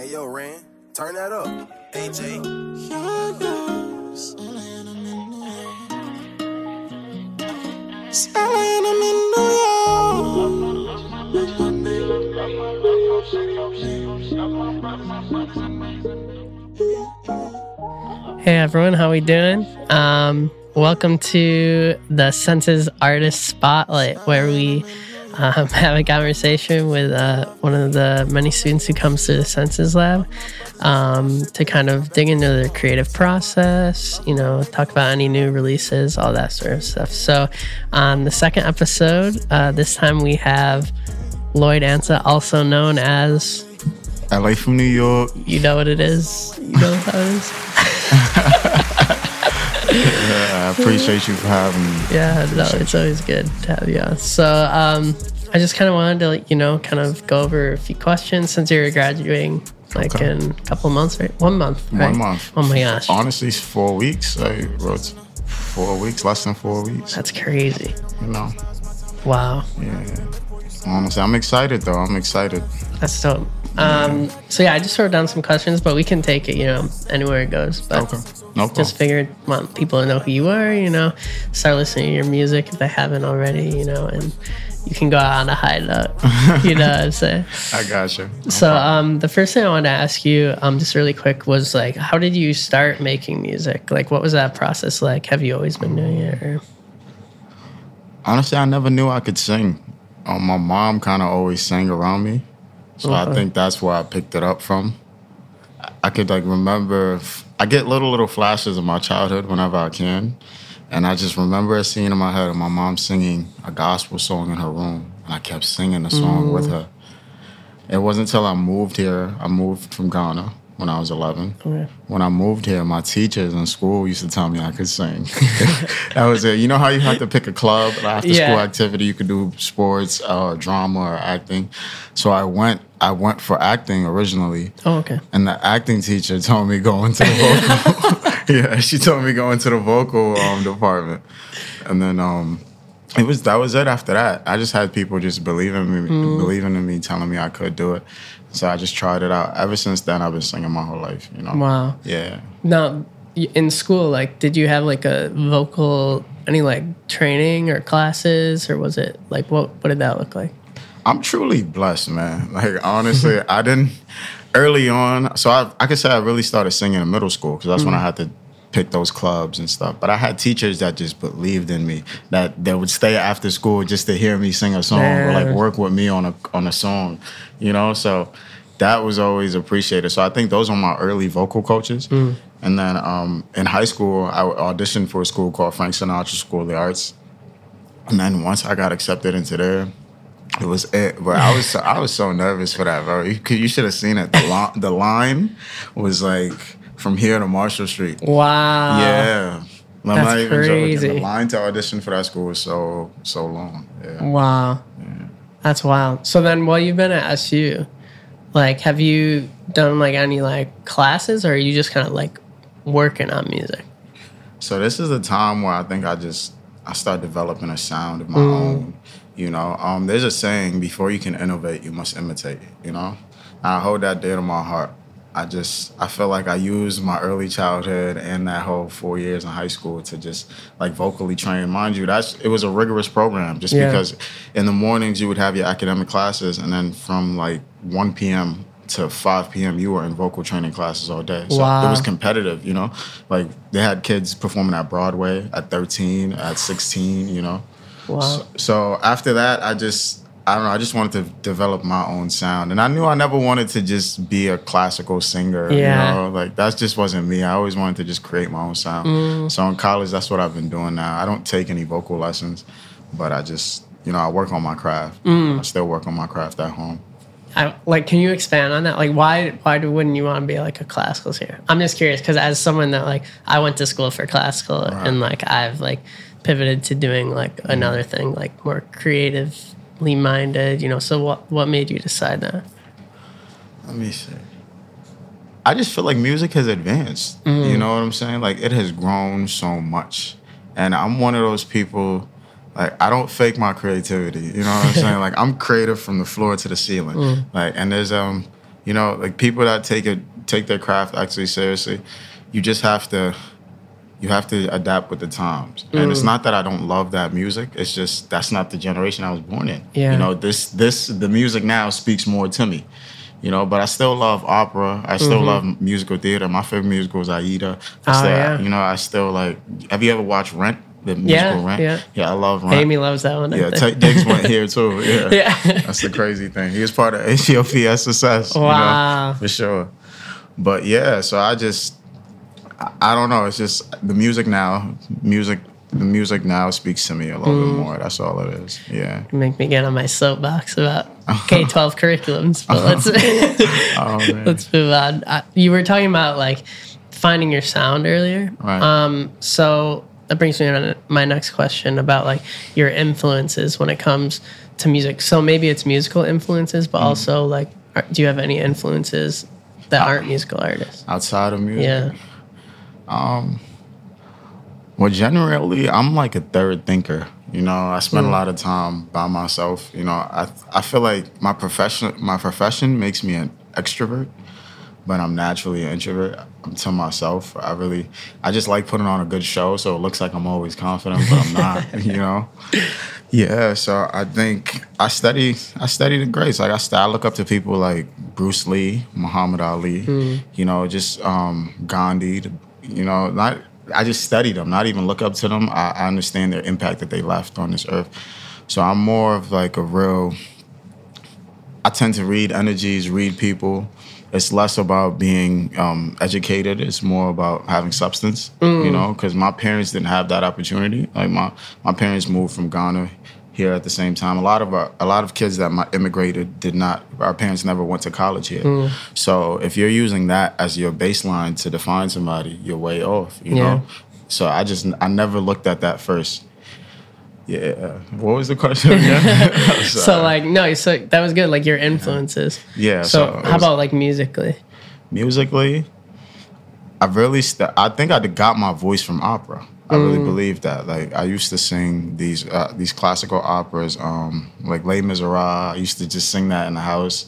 Hey, yo, Ran, turn that up. AJ. Hey everyone, how we doing? Um, welcome to the Senses Artist Spotlight, where we um, have a conversation with uh, one of the many students who comes to the Senses Lab um, to kind of dig into their creative process, you know, talk about any new releases, all that sort of stuff. So, on the second episode, uh, this time we have Lloyd Ansah, also known as LA from New York. you know what it is. You know how it is. I appreciate you for having me. Yeah, no, it's always good to have you on. So, um, I just kind of wanted to, like, you know, kind of go over a few questions since you're graduating like Okay. in a couple months, right? One month, right? One month. Oh my gosh, Honestly, it's four weeks. I wrote four weeks, less than four weeks. that's crazy. You know, Wow, yeah. Honestly, I'm excited though. I'm excited. that's dope. Um, so yeah, I just wrote down some questions, but we can take it, you know, anywhere it goes. But Okay. No problem. just figured want people to know who you are, you know, start listening to your music if they haven't already, you know, and you can go out on a high note, you know what I'm saying? I got you. No So, um, the first thing I wanted to ask you, um, just really quick, was like, how did you start making music? Like, what was that process like? Have you always been doing it? Or? honestly, I never knew I could sing. Um, my mom kind of always sang around me, so I think that's where I picked it up from. I- could like remember. I get little little flashes of my childhood whenever I can, and I just remember a scene in my head of my mom singing a gospel song in her room, and I kept singing the song with mm. her. It wasn't until I moved here. I moved from Ghana when I was 11. Okay. When I moved here, my teachers in school used to tell me I could sing. that was it. You know how you have to pick a club, an after school activity. You could do sports or drama or acting. So I went. I went for acting originally, Oh, okay. and the acting teacher told me go into the vocal. yeah, she told me go into the vocal um, department, and then um, it was that was it. After that, I just had people just believing in me, believing in me, telling me I could do it. So I just tried it out. Ever since then, I've been singing my whole life. You know. Wow. Yeah. Now, in school, like, did you have like a vocal, any like training or classes, or was it like, what, what did that look like? I'm truly blessed, man. Like honestly, I didn't early on. So I, I could say I really started singing in middle school because that's when mm-hmm. I had to pick those clubs and stuff. But I had teachers that just believed in me that that would stay after school just to hear me sing a song or like work with me on a on a song, you know. So that was always appreciated. So I think those are my early vocal coaches. And then um, in high school, I auditioned for a school called Frank Sinatra School of the Arts. And then once I got accepted into there, it was it. But I was so, I was so nervous for that, bro. You, you should have seen it. The, li- the line was like from here to Marshall Street. Wow. yeah. I'm That's not even joking. crazy. The line to audition for that school was so so long. Yeah. Wow. That's wild. So then while you've been at SU, like have you done like any like classes or are you just kind of like working on music? So this is the time where I think I just I start developing a sound of my Mm. own. You know, um, there's a saying: before you can innovate, you must imitate. You know, I hold that dear to my heart. I just I feel like I used my early childhood and that whole four years in high school to just like vocally train. Mind you, that's it was a rigorous program just Yeah. because in the mornings you would have your academic classes and then from like 1 p.m. to 5 p.m. you were in vocal training classes all day. So Wow. it was competitive, you know? Like they had kids performing at Broadway at 13, at 16, you know? Wow. So, so after that, I just I don't know. I just wanted to develop my own sound, and I knew I never wanted to just be a classical singer. Yeah. You know, like that just wasn't me. I always wanted to just create my own sound. Mm. So in college, that's what I've been doing now. I don't take any vocal lessons, but I just you know I work on my craft. Mm. I still work on my craft at home. I, like can you expand on that? Like why why do, wouldn't you want to be like a classical singer? I'm just curious because as someone that like I went to school for classical and like I've like pivoted to doing like another thing like more creatively minded, you know. So what what made you decide that? Let me see. I just feel like music has advanced. You know what I'm saying? Like it has grown so much. And I'm one of those people like I don't fake my creativity. You know what I'm saying? Like I'm creative from the floor to the ceiling. Like and there's um You know, like people that take it take their craft actually seriously, you just have to you have to adapt with the times. And it's mm. not that I don't love that music. It's just that's not the generation I was born in. Yeah. You know, this this the music now speaks more to me. You know, but I still love opera. I still mm-hmm. love musical theater. My favorite musical is Aida. I Oh, still, yeah. You know, I still like. Have you ever watched Rent? The musical Rent. yeah. Yeah, I love Rent. Amy loves that one. Yeah. Taye Diggs went here too. Yeah. Yeah. That's the crazy thing. He was part of HEOP SSS. you know, Wow. for sure. But yeah, so I just, I, I don't know. It's just the music now, music, the music now speaks to me a little Mm. bit more. That's all it is. Yeah. Make me get on my soapbox about K twelve curriculums, but let's Oh, let's move on. Uh, you were talking about like finding your sound earlier. Right. Um, so that brings me on my next question about like your influences when it comes to music. So maybe it's musical influences, Mm. but also like, are, do you have any influences that aren't musical artists? Outside of music. Yeah. Well, generally, I'm like a third thinker. You know, I spend Mm. a lot of time by myself. You know, I I feel like my profession my profession makes me an extrovert, but I'm naturally an introvert. I'm to myself. I really I just like putting on a good show, so it looks like I'm always confident, but I'm not. you know. Yeah, so I think I study I study the greats. Like I, st- I look up to people like Bruce Lee, Muhammad Ali, you know, just um, Gandhi. the- You know, not I just study them, not even look up to them. I, I understand their impact that they left on this earth. So I'm more of like a real. I tend to read energies, read people. It's less about being um, educated. It's more about having substance, you know, because my parents didn't have that opportunity. Like my, my parents moved from Ghana here at the same time. A lot of our, a lot of kids that mi- immigrated did not. Our parents never went to college here. Mm. So if you're using that as your baseline to define somebody, you're way off. You Yeah. know. So I just I never looked at that first. Yeah. What was the question again? So like no, so that was good. Like your influences. Yeah, So, so how was- about like musically? musically, I really st- I think I got my voice from opera. I really believe that. Like I used to sing these uh, these classical operas, um, like Les Miserables. I used to just sing that in the house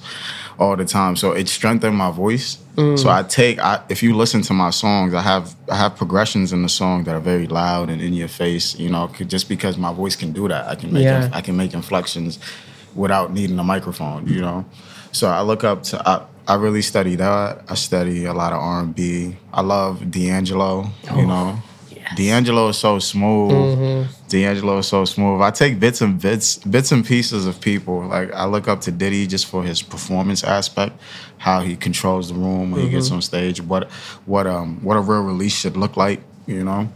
all the time. So it strengthened my voice. So I take I, if you listen to my songs, I have I have progressions in the song that are very loud and in your face. You know, just because my voice can do that, I can make Yeah. I can make inflections without needing a microphone. You know, so I look up to. I, I really study that. I study a lot of R and B. I love D'Angelo. You know, D'Angelo is so smooth. Mm-hmm. D'Angelo is so smooth. I take bits and bits, bits and pieces of people. Like I look up to Diddy just for his performance aspect, how he controls the room when he gets mm-hmm. on stage. What, what, um, what a real release should look like. You know.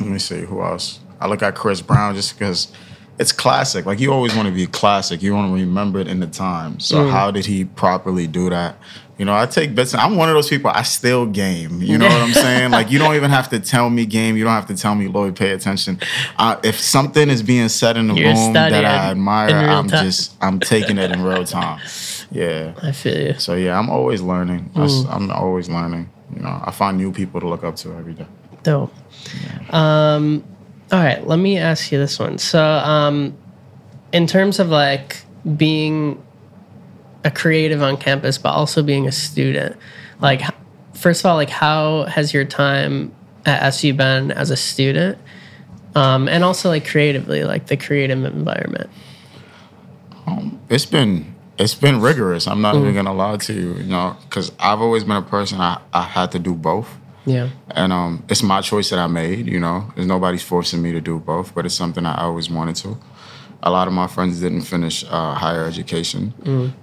Let me see who else. I look at Chris Brown just because it's classic. Like you always want to be classic. You want to remember it in the time. So mm. how did he properly do that? You know, I take bets. I'm one of those people. I still game. You know what I'm saying? Like you don't even have to tell me game. You don't have to tell me Lloyd. Pay attention. Uh, if something is being said in the You're room that I admire, I'm time. just I'm taking it in real time. Yeah. I feel you. So yeah, I'm always learning. I'm always learning. You know, I find new people to look up to every day. Dope. Um, all right, let me ask you this one. So, um, in terms of like being a creative on campus, but also being a student, like, first of all, like, how has your time at SU been as a student? Um, and also, like, creatively, like the creative environment. it's been it's been rigorous. I'm not even gonna lie to you, you know, because I've always been a person I, I had to do both, Yeah. and um, it's my choice that I made. You know, there's nobody's forcing me to do both, but it's something I always wanted to. A lot of my friends didn't finish uh, higher education,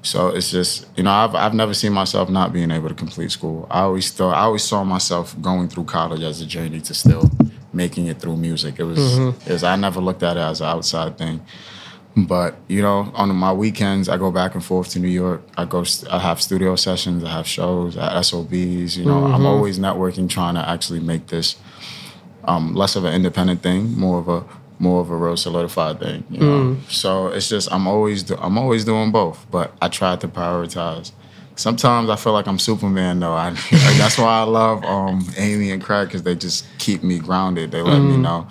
so it's just you know I've I've never seen myself not being able to complete school. I always thought I always saw myself going through college as a journey to still making it through music. It was, it was I never looked at it as an outside thing. But you know, on my weekends, I go back and forth to New York. I go, I have studio sessions, I have shows at SOBs. You know, I'm always networking, trying to actually make this um, less of an independent thing, more of a more of a real solidified thing. You know, so it's just I'm always do- I'm always doing both, but I try to prioritize. Sometimes I feel like I'm Superman though. I, like, that's why I love um, Amy and Craig because they just keep me grounded. They let me know,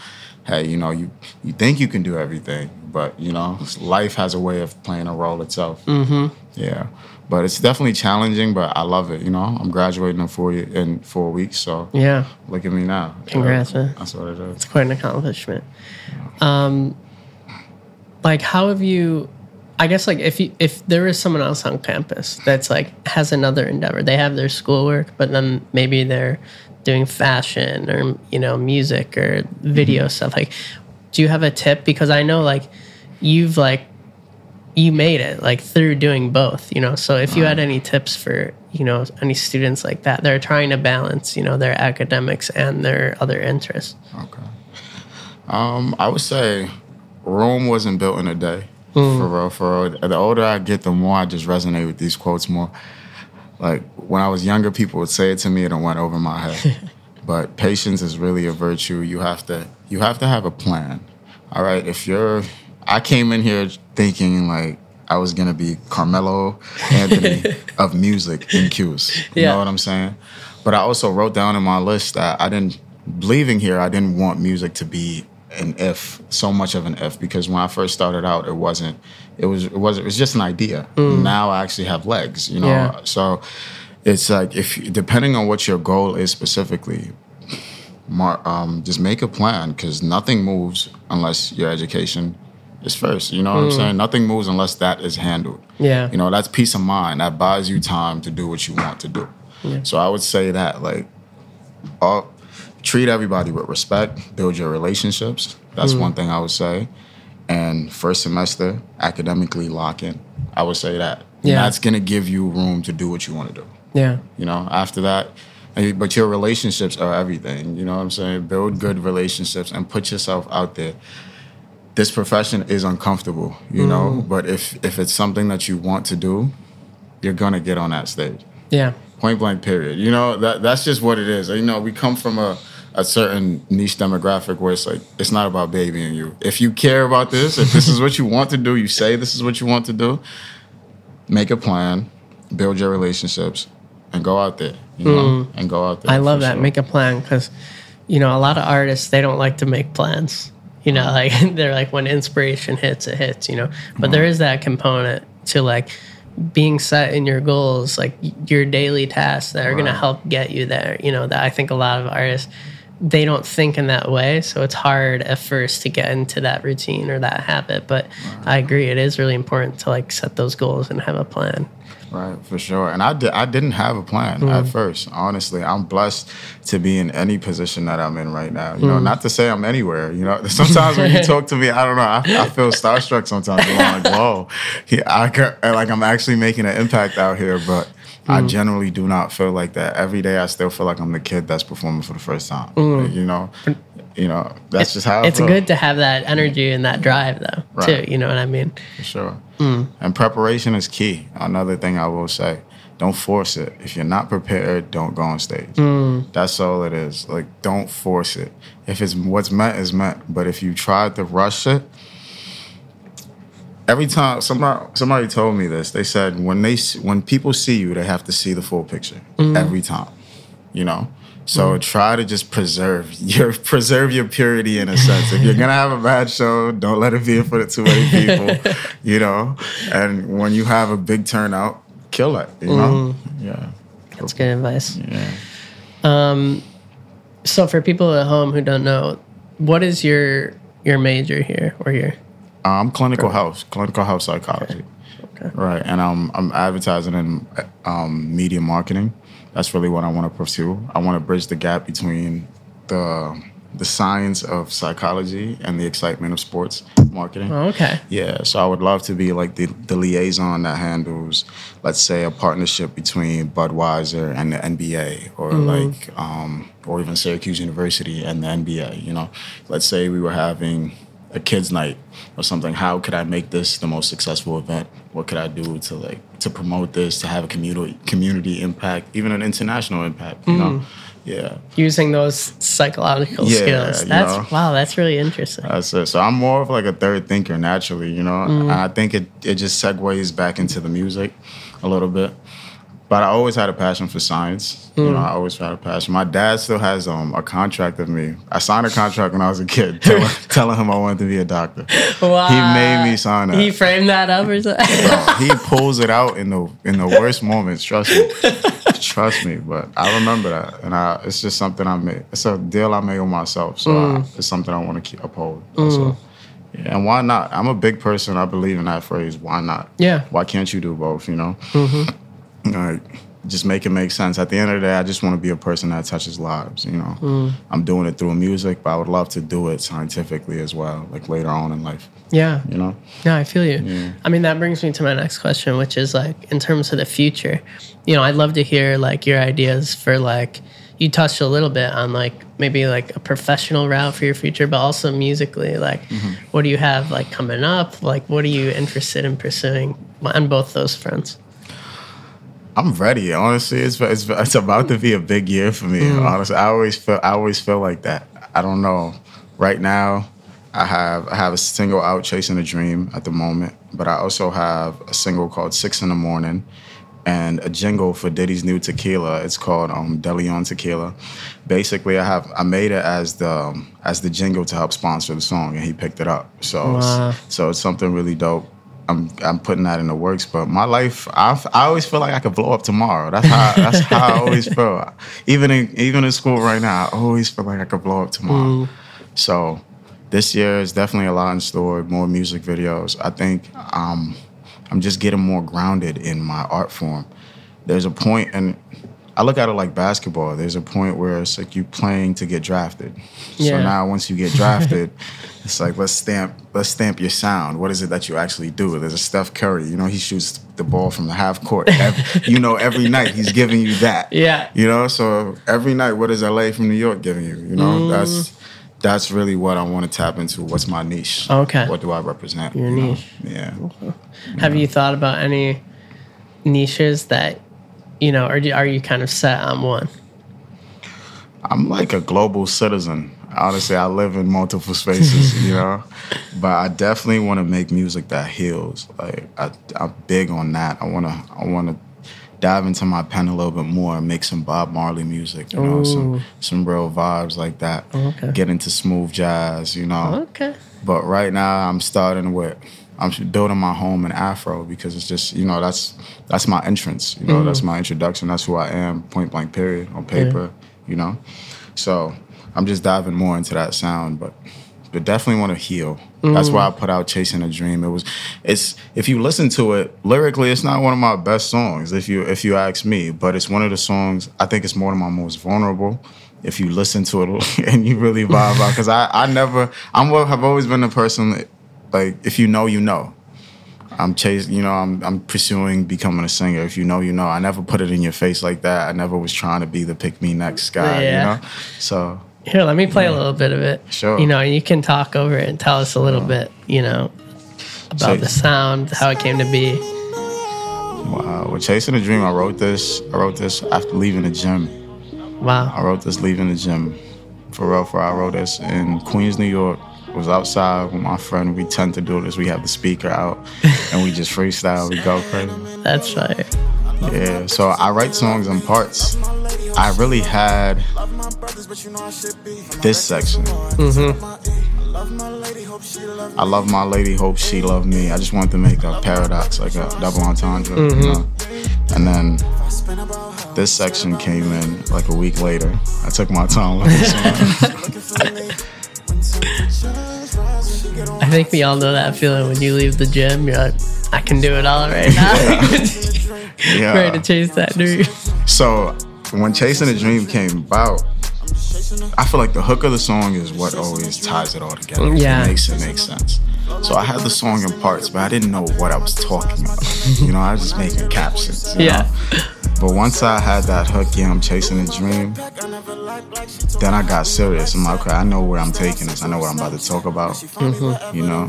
hey, you know, you you think you can do everything, but you know, life has a way of playing a role itself. Mm-hmm. Yeah, but it's definitely challenging. But I love it. You know, I'm graduating in four in four weeks, so Yeah, look at me now. Congrats, man. That's what it is. it's quite an accomplishment. Um, like, how have you? I guess like if you if there is someone else on campus that's like has another endeavor, they have their schoolwork, but then maybe they're doing fashion or you know music or video stuff. Like, do you have a tip? Because I know like you've like you made it like through doing both you know so if you had any tips for you know any students like that they're trying to balance you know their academics and their other interests Okay. Um, I would say Rome wasn't built in a day. For real, for real. The older I get, the more I just resonate with these quotes more. Like when I was younger, people would say it to me and it went over my head. but patience is really a virtue. You have to you have to have a plan. All right. If you're I came in here thinking like I was gonna be Carmelo Anthony of music in 'Cuse. You Yeah. know what I'm saying? But I also wrote down in my list that I didn't leaving here, I didn't want music to be an if, so much of an if, because when I first started out, it wasn't. It was. It was. It was just an idea. Now I actually have legs. You know. Yeah. So it's like if depending on what your goal is specifically, mar- um, just make a plan because nothing moves unless your education is first. You know what I'm hmm. saying? Nothing moves unless that is handled. Yeah. You know, that's peace of mind. That buys you time to do what you want to do. Yeah. So I would say that like all, treat everybody with respect, build your relationships. That's hmm. one thing I would say. And first semester, academically lock in. I would say that. Yeah. That's gonna give you room to do what you want to do. yeah You know, after that, eh, but your relationships are everything. You know what I'm saying? Build good relationships and put yourself out there. This profession is uncomfortable, you know, but if if it's something that you want to do, you're gonna get on that stage. yeah Point blank, period. You know, that that's just what it is. You know, we come from a a certain niche demographic where it's like it's not about babying you. If you care about this, if this is what you want to do, you say this is what you want to do, make a plan, build your relationships, and go out there. You know, and go out there. Mm. i love that sure. make a plan because you know a lot of artists they don't like to make plans you know uh-huh. like they're like when inspiration hits it hits you know? But there uh-huh. is that component to like being set in your goals like your daily tasks that are going to help get you there you know that i think a lot of artists they don't think in that way. So it's hard at first to get into that routine or that habit. But i agree it is really important to like set those goals and have a plan Right, for sure. And I, di- I didn't have a plan at mm-hmm. first, honestly. I'm blessed to be in any position that I'm in right now. You know, mm-hmm. not to say I'm anywhere. You know, sometimes when you talk to me, I don't know, I, I feel starstruck sometimes. I'm like, whoa, he, I, like I'm actually making an impact out here. But I mm-hmm. generally do not feel like that. Every day I still feel like I'm the kid that's performing for the first time. You know, you know, that's just how it's good to have that energy and that drive though Right. too you know what i mean For sure. Mm. And preparation is key. Another thing I will say don't force it. If you're not prepared, don't go on stage. Mm. That's all it is. Like, don't force it. If it's what's meant is meant. But if you try to rush it, every time somebody somebody told me this, they said when they when people see you, they have to see the full picture mm. every time. You know. So try to just preserve your preserve your purity in a sense. If you're gonna have a bad show, don't let it be in front of too many people. you know, and when you have a big turnout, kill it. You know, yeah, that's good advice yeah. um so for people at home who don't know what is your your major here or your I'm clinical health, clinical health psychology. Okay. Right, and um, I'm advertising and um, media marketing. That's really what I want to pursue. I want to bridge the gap between the the science of psychology and the excitement of sports marketing. oh, okay Yeah, so I would love to be like the, the liaison that handles, let's say, a partnership between Budweiser and the NBA, or like, um, or even Syracuse University and the NBA. You know, let's say we were having a kids' night or something. How could I make this the most successful event? What could I do to like to promote this, to have a community community impact, even an international impact? You know, yeah. using those psychological Yeah, skills you that's know. wow that's really interesting That's it. So I'm more of like a third thinker naturally, you know. Mm. And I think it, it just segues back into the music a little bit. But I always had a passion for science. You know, hmm. I always had a passion. My dad still has um, a contract of me. I signed a contract when I was a kid, telling, telling him I wanted to be a doctor. Wow. He made me sign that. He framed that up or something. He pulls it out in the in the worst moments. Trust me, trust me. But I remember that, and I, it's just something I made. It's a deal I made with myself, so I, hmm. it's something I want to keep uphold. So, hmm. yeah, and why not? I'm a big person. I believe in that phrase. Why not? Yeah. Why can't you do both? You know. Mm-hmm. Like, just make it make sense. At the end of the day, I just want to be a person that touches lives. You know, mm. I'm doing it through music, but I would love to do it scientifically as well, like later on in life. yeah. You know. Yeah, I feel you. Yeah. I mean, that brings me to my next question, which is like, in terms of the future, you know, I'd love to hear like your ideas for like, you touched a little bit on like maybe like a professional route for your future, but also musically, like, mm-hmm. what do you have like coming up? Like, what are you interested in pursuing on both those fronts? I'm ready. Honestly, it's, it's it's about to be a big year for me. Honestly, I always feel I always feel like that. I don't know. Right now, I have I have a single out chasing a dream at the moment, but I also have a single called Six in the Morning, and a jingle for Diddy's new tequila. It's called um, Deleon Tequila. Basically, I have I made it as the um, as the jingle to help sponsor the song, and he picked it up. So Wow. it's, so it's something really dope. I'm I'm putting that in the works, but my life, I, I always feel like I could blow up tomorrow. That's how that's how I always feel. Even in even in school right now, I always feel like I could blow up tomorrow. So this year is definitely a lot in store. More music videos. I think um, I'm just getting more grounded in my art form. There's a point, and I look at it like basketball. There's a point where it's like you're playing to get drafted. Yeah. So now once you get drafted, it's like let's stamp let's stamp your sound. What is it that you actually do? There's a Steph Curry. You know he shoots the ball from the half court. Ev- you know every night he's giving you that. Yeah. You know, so every night, what is LA from New York giving you? You know, mm. that's that's really what I want to tap into. What's my niche? Okay. What do I represent? Your you know? niche. Yeah. Have you thought about any niches that, you know, or do- are you kind of set on one? I'm like a global citizen. Honestly, I live in multiple spaces, you know, but I definitely want to make music that heals. Like I, I'm big on that. I want to, I want to dive into my pen a little bit more and make some Bob Marley music, you know, some some real vibes like that. Okay. Get into smooth jazz, you know. Okay. But right now, I'm starting with I'm building my home in Afro because it's just you know that's that's my entrance. You know, that's mm-hmm. my introduction. That's who I am. Point blank. Period. On paper. You know, so I'm just diving more into that sound, but. But definitely want to heal. That's why I mm. put out "Chasing a Dream." It was, it's if you listen to it lyrically, it's not one of my best songs. If you if you ask me, but it's one of the songs I think it's one of my most vulnerable. If you listen to it and you really vibe out, because I I never I'm have always been the person that, like if you know you know. I'm chasing, you know, I'm I'm pursuing becoming a singer. If you know, you know. I never put it in your face like that. I never was trying to be the pick me next guy, Yeah. you know. So Here, let me play a little bit of it. Sure. You know, you can talk over it and tell us a little bit, you know, about So- the sound, how it came to be. Wow. With Chasing a Dream, I wrote this. I wrote this after leaving the gym. Wow. I wrote this leaving the gym. For real, for I wrote this in Queens, New York. Was outside with my friend. We tend to do this. We have the speaker out, and we just freestyle. We go crazy. That's right. Yeah. So I write songs in parts. I really had this section. Mm-hmm. I love my lady, hope she love me. I just wanted to make a paradox, like a double entendre, you know. And then this section came in like a week later. I took my time with this one. I think we all know that feeling when you leave the gym. You're like, I can do it all right now. Yeah. Ready to chase that dream. So when Chasing a Dream came about, I feel like the hook of the song is what always ties it all together. Yeah. It makes it make sense. So I had the song in parts, but I didn't know what I was talking about. You know, I was just making captions. Yeah. know? But once I had that hook, yeah, I'm chasing a dream, then I got serious. I'm like, okay, I know where I'm taking this. I know what I'm about to talk about. Mm-hmm. You know?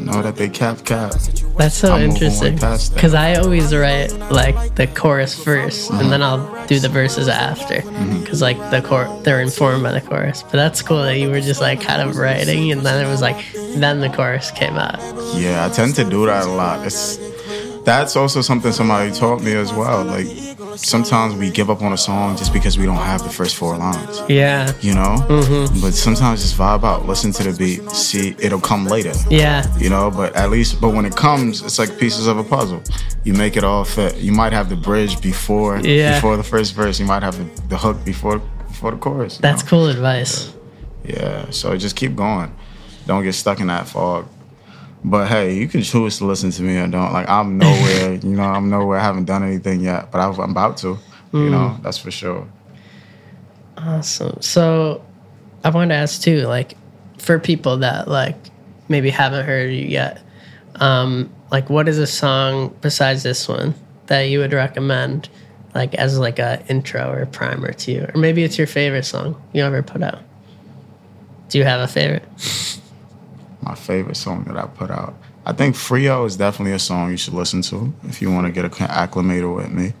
Know that they cap cap. That's so I'm interesting. way past that. Because I always write like the chorus 1st and then I'll do the verses after. Mm-hmm. Because like the chor they're informed by the chorus. But that's cool that you were just like kind of writing and then it was like then the chorus came out. Yeah, I tend to do that a lot. It's that's also something somebody taught me as well. Like sometimes we give up on a song just because we don't have the first four lines. Yeah. You know, mm-hmm. but sometimes just vibe out, listen to the beat, see it'll come later. Yeah. You know, but at least, but when it comes, it's like pieces of a puzzle. You make it all fit. You might have the bridge before, Yeah. before the first verse. You might have the, the hook before, before the chorus. That's know? cool advice. Yeah. So just keep going. Don't get stuck in that fog. But hey, you can choose to listen to me or don't. Like I'm nowhere, you know, I'm nowhere. I haven't done anything yet, but I'm about to. You know, that's for sure. Awesome. So I wanted to ask too, like for people that like maybe haven't heard you yet, um, like what is a song besides this one that you would recommend like as like a intro or primer to you? Or maybe it's your favorite song you ever put out. Do you have a favorite? my favorite song that I put out. I think Frio is definitely a song you should listen to if you want to get acclimated with me.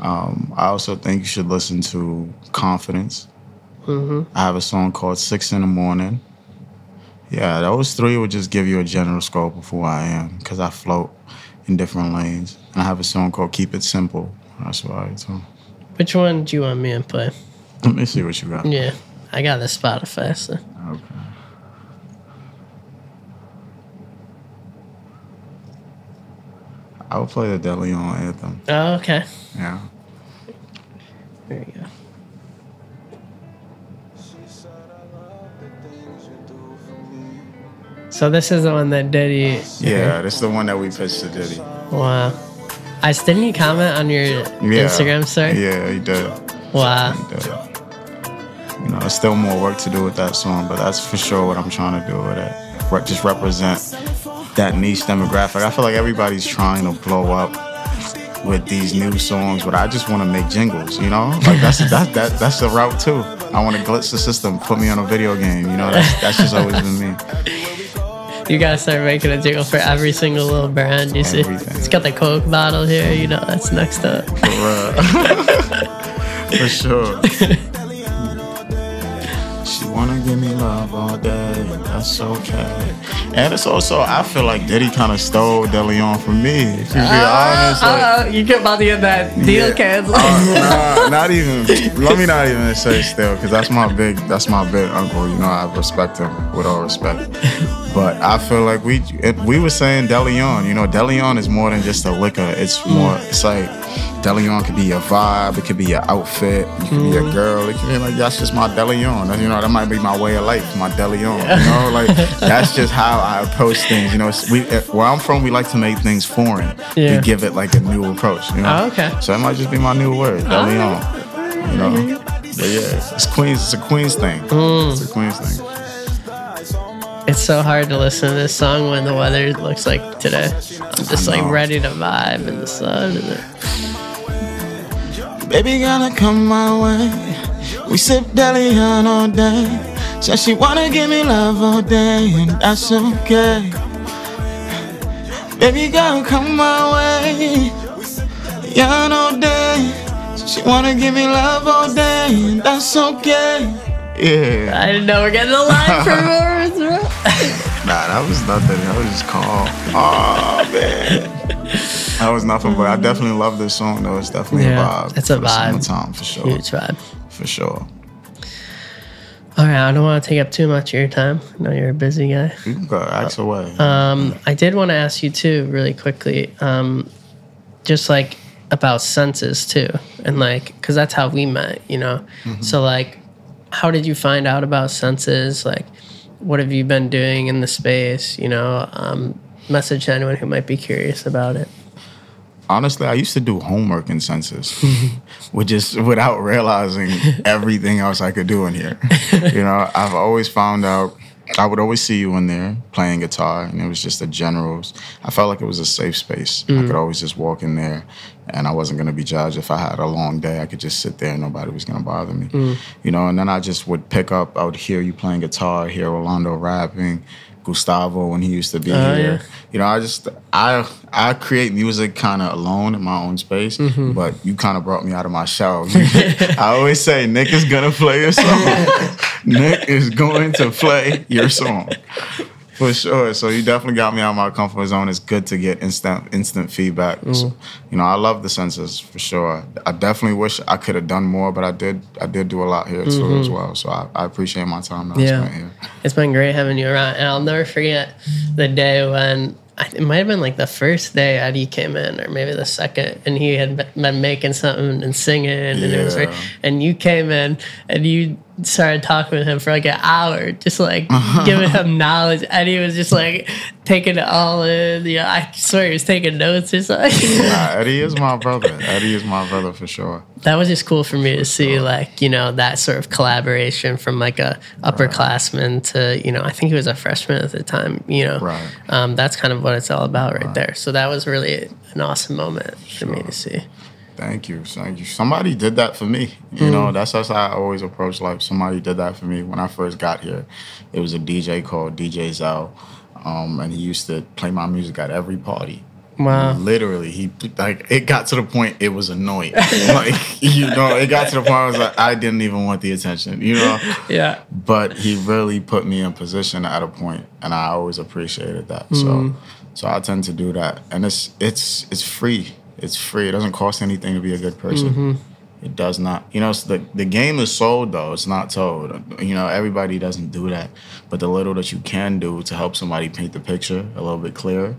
Um, I also think you should listen to Confidence. I have a song called Six in the Morning. Yeah, those three would just give you a general scope of who I am because I float in different lanes. And I have a song called Keep It Simple. That's why. So Which one do you want me to play? let me see what you got. Yeah, I got the Spotify. So. Okay. I will play the De Leon anthem. Oh, okay. Yeah. There you go. So this is the one that Diddy. Yeah, this is the one that we pitched to Diddy. Wow. I didn't you comment on your Yeah. Instagram story? Yeah, he did. Wow. He did. You know, there's still more work to do with that song, but that's for sure what I'm trying to do with it. Just represent that niche demographic. I feel like everybody's trying to blow up with these new songs, but I just want to make jingles. You know, like that's that that that's the route too. I want to glitch the system, put me on a video game. You know, that's that's just always been me. You gotta start making a jingle for every single little brand you see. It's got the Coke bottle here, you know, that's next up. For real. For sure. She wanna give me love all day, that's okay. And it's also, I feel like Diddy kind of stole De Leon from me. You be honest, like, Uh, you kept about to get that deal Yeah. canceled. Uh, nah, not even. Let me not even say still, because that's my big. That's my big uncle. You know, I respect him with all respect. But I feel like we it, we were saying DeLeon. You know, DeLeon is more than just a liquor. It's more. It's like DeLeon could be your vibe. It could be your outfit. you could be a mm-hmm. girl. It could be like that's just my DeLeon. You know, that might be my way of life. My DeLeon. You know, like that's just how I approach things. You know, we where I'm from, we like to make things foreign. Yeah. We give it like a new approach. You know. Oh, okay. So that might just be my new word, oh, DeLeon. You know? But yeah, it's Queens. It's a Queens thing. Mm. It's a Queens thing. It's so hard to listen to this song when the weather looks like today. I'm just like ready to vibe in the sun. And Baby gonna come my way. We sip DeLeon all day. Said she wanna give me love all day, and that's okay. Baby gonna come my way. Yarn all day. Said she wanna give me love all day, and that's okay. Yeah. I didn't know we're getting a live performance. Nah, that was nothing. That was just calm. Oh man, that was nothing. But I definitely love this song. though. it's definitely Yeah, a vibe. it's a vibe. Summertime for sure. Huge vibe. For sure. All right, I don't want to take up too much of your time. I know you're a busy guy. You can go ask away. Um, I did want to ask you too, really quickly, um, just like about senses too, and like, cause that's how we met, you know. So like, how did you find out about senses? Like, what have you been doing in the space? You know, um, message to anyone who might be curious about it. Honestly, I used to do homework in Senses, with just without realizing everything else I could do in here. you know, I've always found out. I would always see you in there playing guitar, and it was just a general. I felt like it was a safe space. I could always just walk in there, and I wasn't going to be judged. If I had a long day, I could just sit there, and nobody was going to bother me. You know, and then I just would pick up. I would hear you playing guitar, hear Orlando rapping, Gustavo when he used to be Oh, here. yeah. You know, I just I I create music kind of alone in my own space, Mm-hmm. but you kind of brought me out of my shell. I always say Nick is gonna play your song. Nick is going to play your song. For sure. So you definitely got me out of my comfort zone. It's good to get instant instant feedback. Mm. So, you know, I love the Senses for sure. I definitely wish I could have done more, but I did. I did do a lot here too as well. So I, I appreciate my time that I Mm-hmm. Yeah. spent here. It's been great having you around, and I'll never forget the day when I- it might have been like the first day Eddie came in, or maybe the second, and he had been making something and singing, and it was, great. and you came in and you started talking with him for like an hour, just like giving him knowledge. Eddie was just like taking it all in. You know, I swear he was taking notes or something. Nah, Eddie is my brother. Eddie is my brother for sure. that was just cool for me to see like you know that sort of collaboration from like a upperclassman to you know i think he was a freshman at the time you know Right. um, that's kind of what it's all about right, there so that was really an awesome moment for me to see Thank you. Thank you. Somebody did that for me. Mm. You know, that's that's how I always approach life. Somebody did that for me when I first got here. It was a DJ called DJ Zell. Um, and he used to play my music at every party. wow Literally, he like it got to the point it was annoying. like you know, it got to the point I was like, I didn't even want the attention. You know, yeah but he really put me in position at a point, and I always appreciated that. Mm-hmm. So, so I tend to do that, and it's it's it's free. It's free. It doesn't cost anything to be a good person. Mm-hmm. It does not. You know, the the game is sold though. It's not told. You know, everybody doesn't do that, but the little that you can do to help somebody paint the picture a little bit clearer.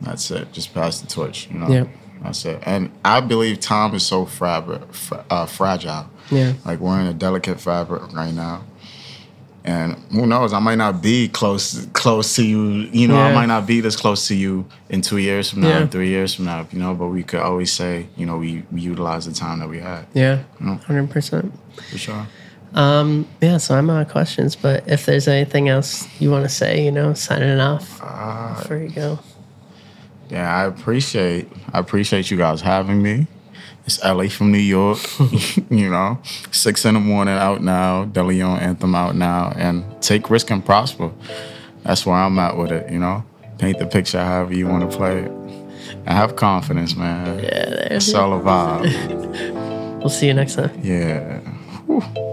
That's it. Just pass the torch. You know. Yep. That's it. And I believe time is so frab- uh, fragile. Yeah. Like we're in a delicate fabric right now. And who knows? I might not be close close to you. You know, I might not be this close to you in two years from now, Yeah. three years from now. You know, but we could always say, you know, we, we utilize the time that we had yeah No. 100% for sure. um yeah so i'm out of questions but if there's anything else you want to say you know signing off Uh, before you go Yeah, I appreciate I appreciate you guys having me. It's LA from New York, you know. Six in the morning out now, De Leon anthem out now, and take risk and prosper. That's where I'm at with it, you know. Paint the picture however you want to play it. And have confidence, man. yeah there's It's all a vibe. we'll see you next time Yeah. Whew.